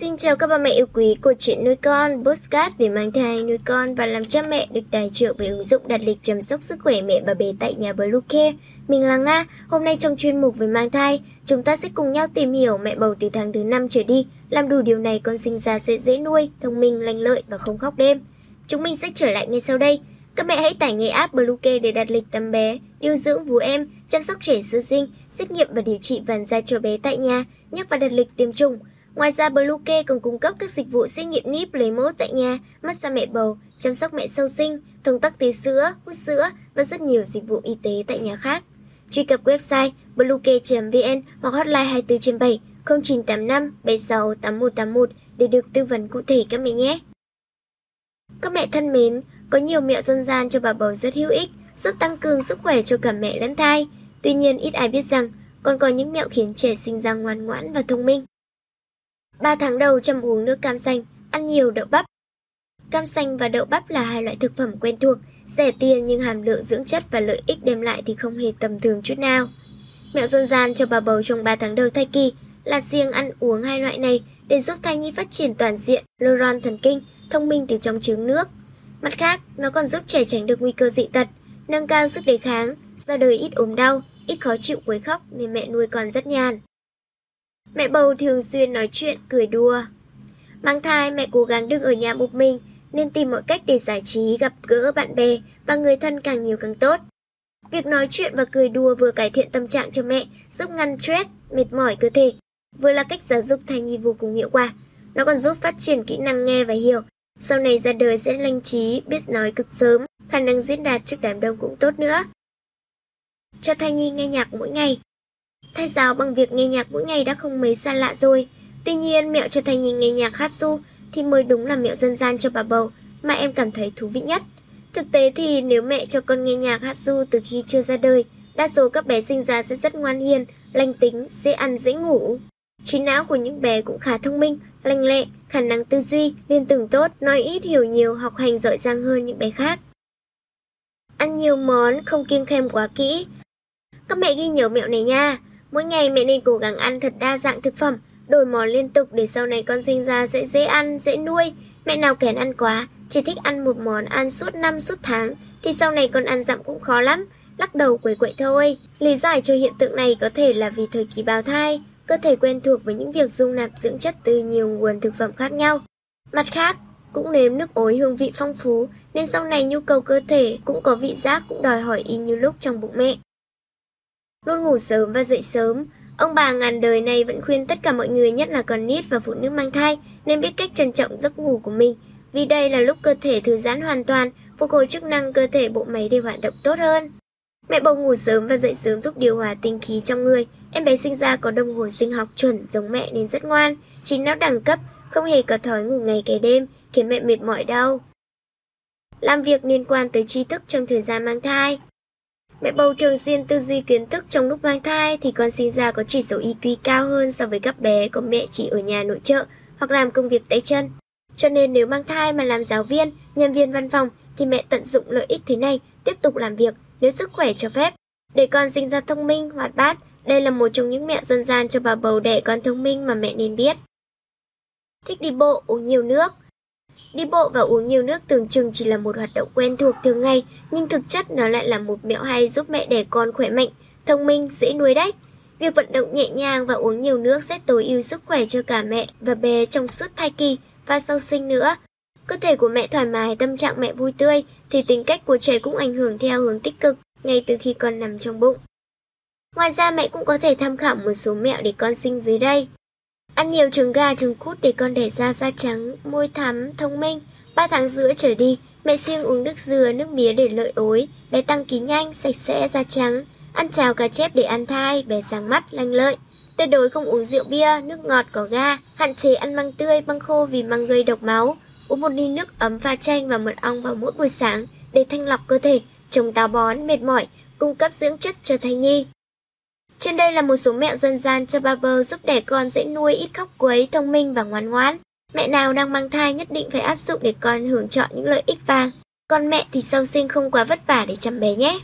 Xin chào các bà mẹ yêu quý của chuyện nuôi con, postcard về mang thai, nuôi con và làm cha mẹ được tài trợ bởi ứng dụng đặt lịch chăm sóc sức khỏe mẹ và bé tại nhà Blue Care. Mình là Nga, hôm nay trong chuyên mục về mang thai, chúng ta sẽ cùng nhau tìm hiểu mẹ bầu từ tháng thứ 5 trở đi. Làm đủ điều này con sinh ra sẽ dễ nuôi, thông minh, lành lợi và không khóc đêm. Chúng mình sẽ trở lại ngay sau đây. Các mẹ hãy tải ngay app Bluecare để đặt lịch tắm bé, điều dưỡng vú em, chăm sóc trẻ sơ sinh, xét nghiệm và điều trị vàng da cho bé tại nhà, nhắc và đặt lịch tiêm chủng. Ngoài ra, Bluecare còn cung cấp các dịch vụ xét nghiệm níp lấy mẫu tại nhà, massage mẹ bầu, chăm sóc mẹ sau sinh, thông tắc tía sữa, hút sữa và rất nhiều dịch vụ y tế tại nhà khác. Truy cập website bluecare.vn hoặc hotline 24 trên 7 0985 76 8181 để được tư vấn cụ thể các mẹ nhé. Các mẹ thân mến, có nhiều mẹo dân gian cho bà bầu rất hữu ích, giúp tăng cường sức khỏe cho cả mẹ lẫn thai. Tuy nhiên ít ai biết rằng còn có những mẹo khiến trẻ sinh ra ngoan ngoãn và thông minh. 3 tháng đầu chăm uống nước cam xanh, ăn nhiều đậu bắp. Cam xanh và đậu bắp là hai loại thực phẩm quen thuộc, rẻ tiền nhưng hàm lượng dưỡng chất và lợi ích đem lại thì không hề tầm thường chút nào. Mẹo dân gian cho bà bầu trong 3 tháng đầu thai kỳ là riêng ăn uống hai loại này để giúp thai nhi phát triển toàn diện, neuron thần kinh, thông minh từ trong trứng nước. Mặt khác, nó còn giúp trẻ tránh được nguy cơ dị tật, nâng cao sức đề kháng, ra đời ít ốm đau, ít khó chịu quấy khóc nên mẹ nuôi con rất nhàn. Mẹ bầu thường xuyên nói chuyện, cười đùa. Mang thai, mẹ cố gắng đừng ở nhà một mình, nên tìm mọi cách để giải trí, gặp gỡ bạn bè và người thân càng nhiều càng tốt. Việc nói chuyện và cười đùa vừa cải thiện tâm trạng cho mẹ, giúp ngăn stress, mệt mỏi cơ thể, vừa là cách giáo dục thai nhi vô cùng hiệu quả. Nó còn giúp phát triển kỹ năng nghe và hiểu. Sau này ra đời sẽ lanh trí, biết nói cực sớm, khả năng diễn đạt trước đám đông cũng tốt nữa. Cho thai nhi nghe nhạc mỗi ngày. Thay giáo bằng việc nghe nhạc mỗi ngày đã không mấy xa lạ rồi. Tuy nhiên, mẹo cho thầy nhìn nghe nhạc hát su thì mới đúng là mẹo dân gian cho bà bầu mà em cảm thấy thú vị nhất. Thực tế thì nếu mẹ cho con nghe nhạc hát du từ khi chưa ra đời, đa số các bé sinh ra sẽ rất ngoan hiền, lành tính, dễ ăn, dễ ngủ. Trí não của những bé cũng khá thông minh, lành lẹ, khả năng tư duy, liên tưởng tốt, nói ít hiểu nhiều, học hành giỏi giang hơn những bé khác. Ăn nhiều món, không kiêng khem quá kỹ. Các mẹ ghi nhớ mẹo này nha. Mỗi ngày mẹ nên cố gắng ăn thật đa dạng thực phẩm, đổi món liên tục để sau này con sinh ra sẽ dễ ăn, dễ nuôi. Mẹ nào kén ăn quá, chỉ thích ăn một món ăn suốt năm suốt tháng, thì sau này con ăn dặm cũng khó lắm, lắc đầu quấy quậy thôi. Lý giải cho hiện tượng này có thể là vì thời kỳ bào thai, cơ thể quen thuộc với những việc dung nạp dưỡng chất từ nhiều nguồn thực phẩm khác nhau. Mặt khác, cũng nếm nước ối hương vị phong phú, nên sau này nhu cầu cơ thể cũng có vị giác cũng đòi hỏi y như lúc trong bụng mẹ. Luôn ngủ sớm và dậy sớm, ông bà ngàn đời này vẫn khuyên tất cả mọi người nhất là con nít và phụ nữ mang thai nên biết cách trân trọng giấc ngủ của mình, vì đây là lúc cơ thể thư giãn hoàn toàn, phục hồi chức năng cơ thể bộ máy để hoạt động tốt hơn. Mẹ bầu ngủ sớm và dậy sớm giúp điều hòa tinh khí trong người. Em bé sinh ra có đồng hồ sinh học chuẩn giống mẹ nên rất ngoan, trí não đẳng cấp, không hề có thói ngủ ngày kể đêm, khiến mẹ mệt mỏi đâu. Làm việc liên quan tới tri thức trong thời gian mang thai. Mẹ bầu thường xuyên tư duy kiến thức trong lúc mang thai thì con sinh ra có chỉ số IQ cao hơn so với các bé có mẹ chỉ ở nhà nội trợ hoặc làm công việc tay chân. Cho nên nếu mang thai mà làm giáo viên, nhân viên văn phòng thì mẹ tận dụng lợi ích thế này, tiếp tục làm việc nếu sức khỏe cho phép. Để con sinh ra thông minh, hoạt bát, đây là một trong những mẹo dân gian cho bà bầu đẻ con thông minh mà mẹ nên biết. Thích đi bộ, uống nhiều nước. Đi bộ và uống nhiều nước tưởng chừng chỉ là một hoạt động quen thuộc thường ngày, nhưng thực chất nó lại là một mẹo hay giúp mẹ đẻ con khỏe mạnh, thông minh, dễ nuôi đấy. Việc vận động nhẹ nhàng và uống nhiều nước sẽ tối ưu sức khỏe cho cả mẹ và bé trong suốt thai kỳ và sau sinh nữa. Cơ thể của mẹ thoải mái, tâm trạng mẹ vui tươi thì tính cách của trẻ cũng ảnh hưởng theo hướng tích cực ngay từ khi con nằm trong bụng. Ngoài ra mẹ cũng có thể tham khảo một số mẹo để con sinh dưới đây. Ăn nhiều trứng gà, trứng cút để con đẻ ra da trắng, môi thắm, thông minh. 3 tháng rưỡi trở đi, mẹ siêng uống nước dừa, nước mía để lợi ối, bé tăng ký nhanh, sạch sẽ, da trắng. Ăn cháo cá chép để ăn thai, bé sáng mắt, lanh lợi. Tuyệt đối không uống rượu bia, nước ngọt có ga, hạn chế ăn măng tươi, măng khô vì măng gây độc máu. Uống một ly nước ấm pha chanh và mật ong vào mỗi buổi sáng để thanh lọc cơ thể, chống táo bón, mệt mỏi, cung cấp dưỡng chất cho thai nhi. Trên đây là một số mẹo dân gian cho ba bơ giúp đẻ con dễ nuôi ít khóc quấy, thông minh và ngoan ngoãn. Mẹ nào đang mang thai nhất định phải áp dụng để con hưởng chọn những lợi ích vàng. Còn mẹ thì sau sinh không quá vất vả để chăm bé nhé.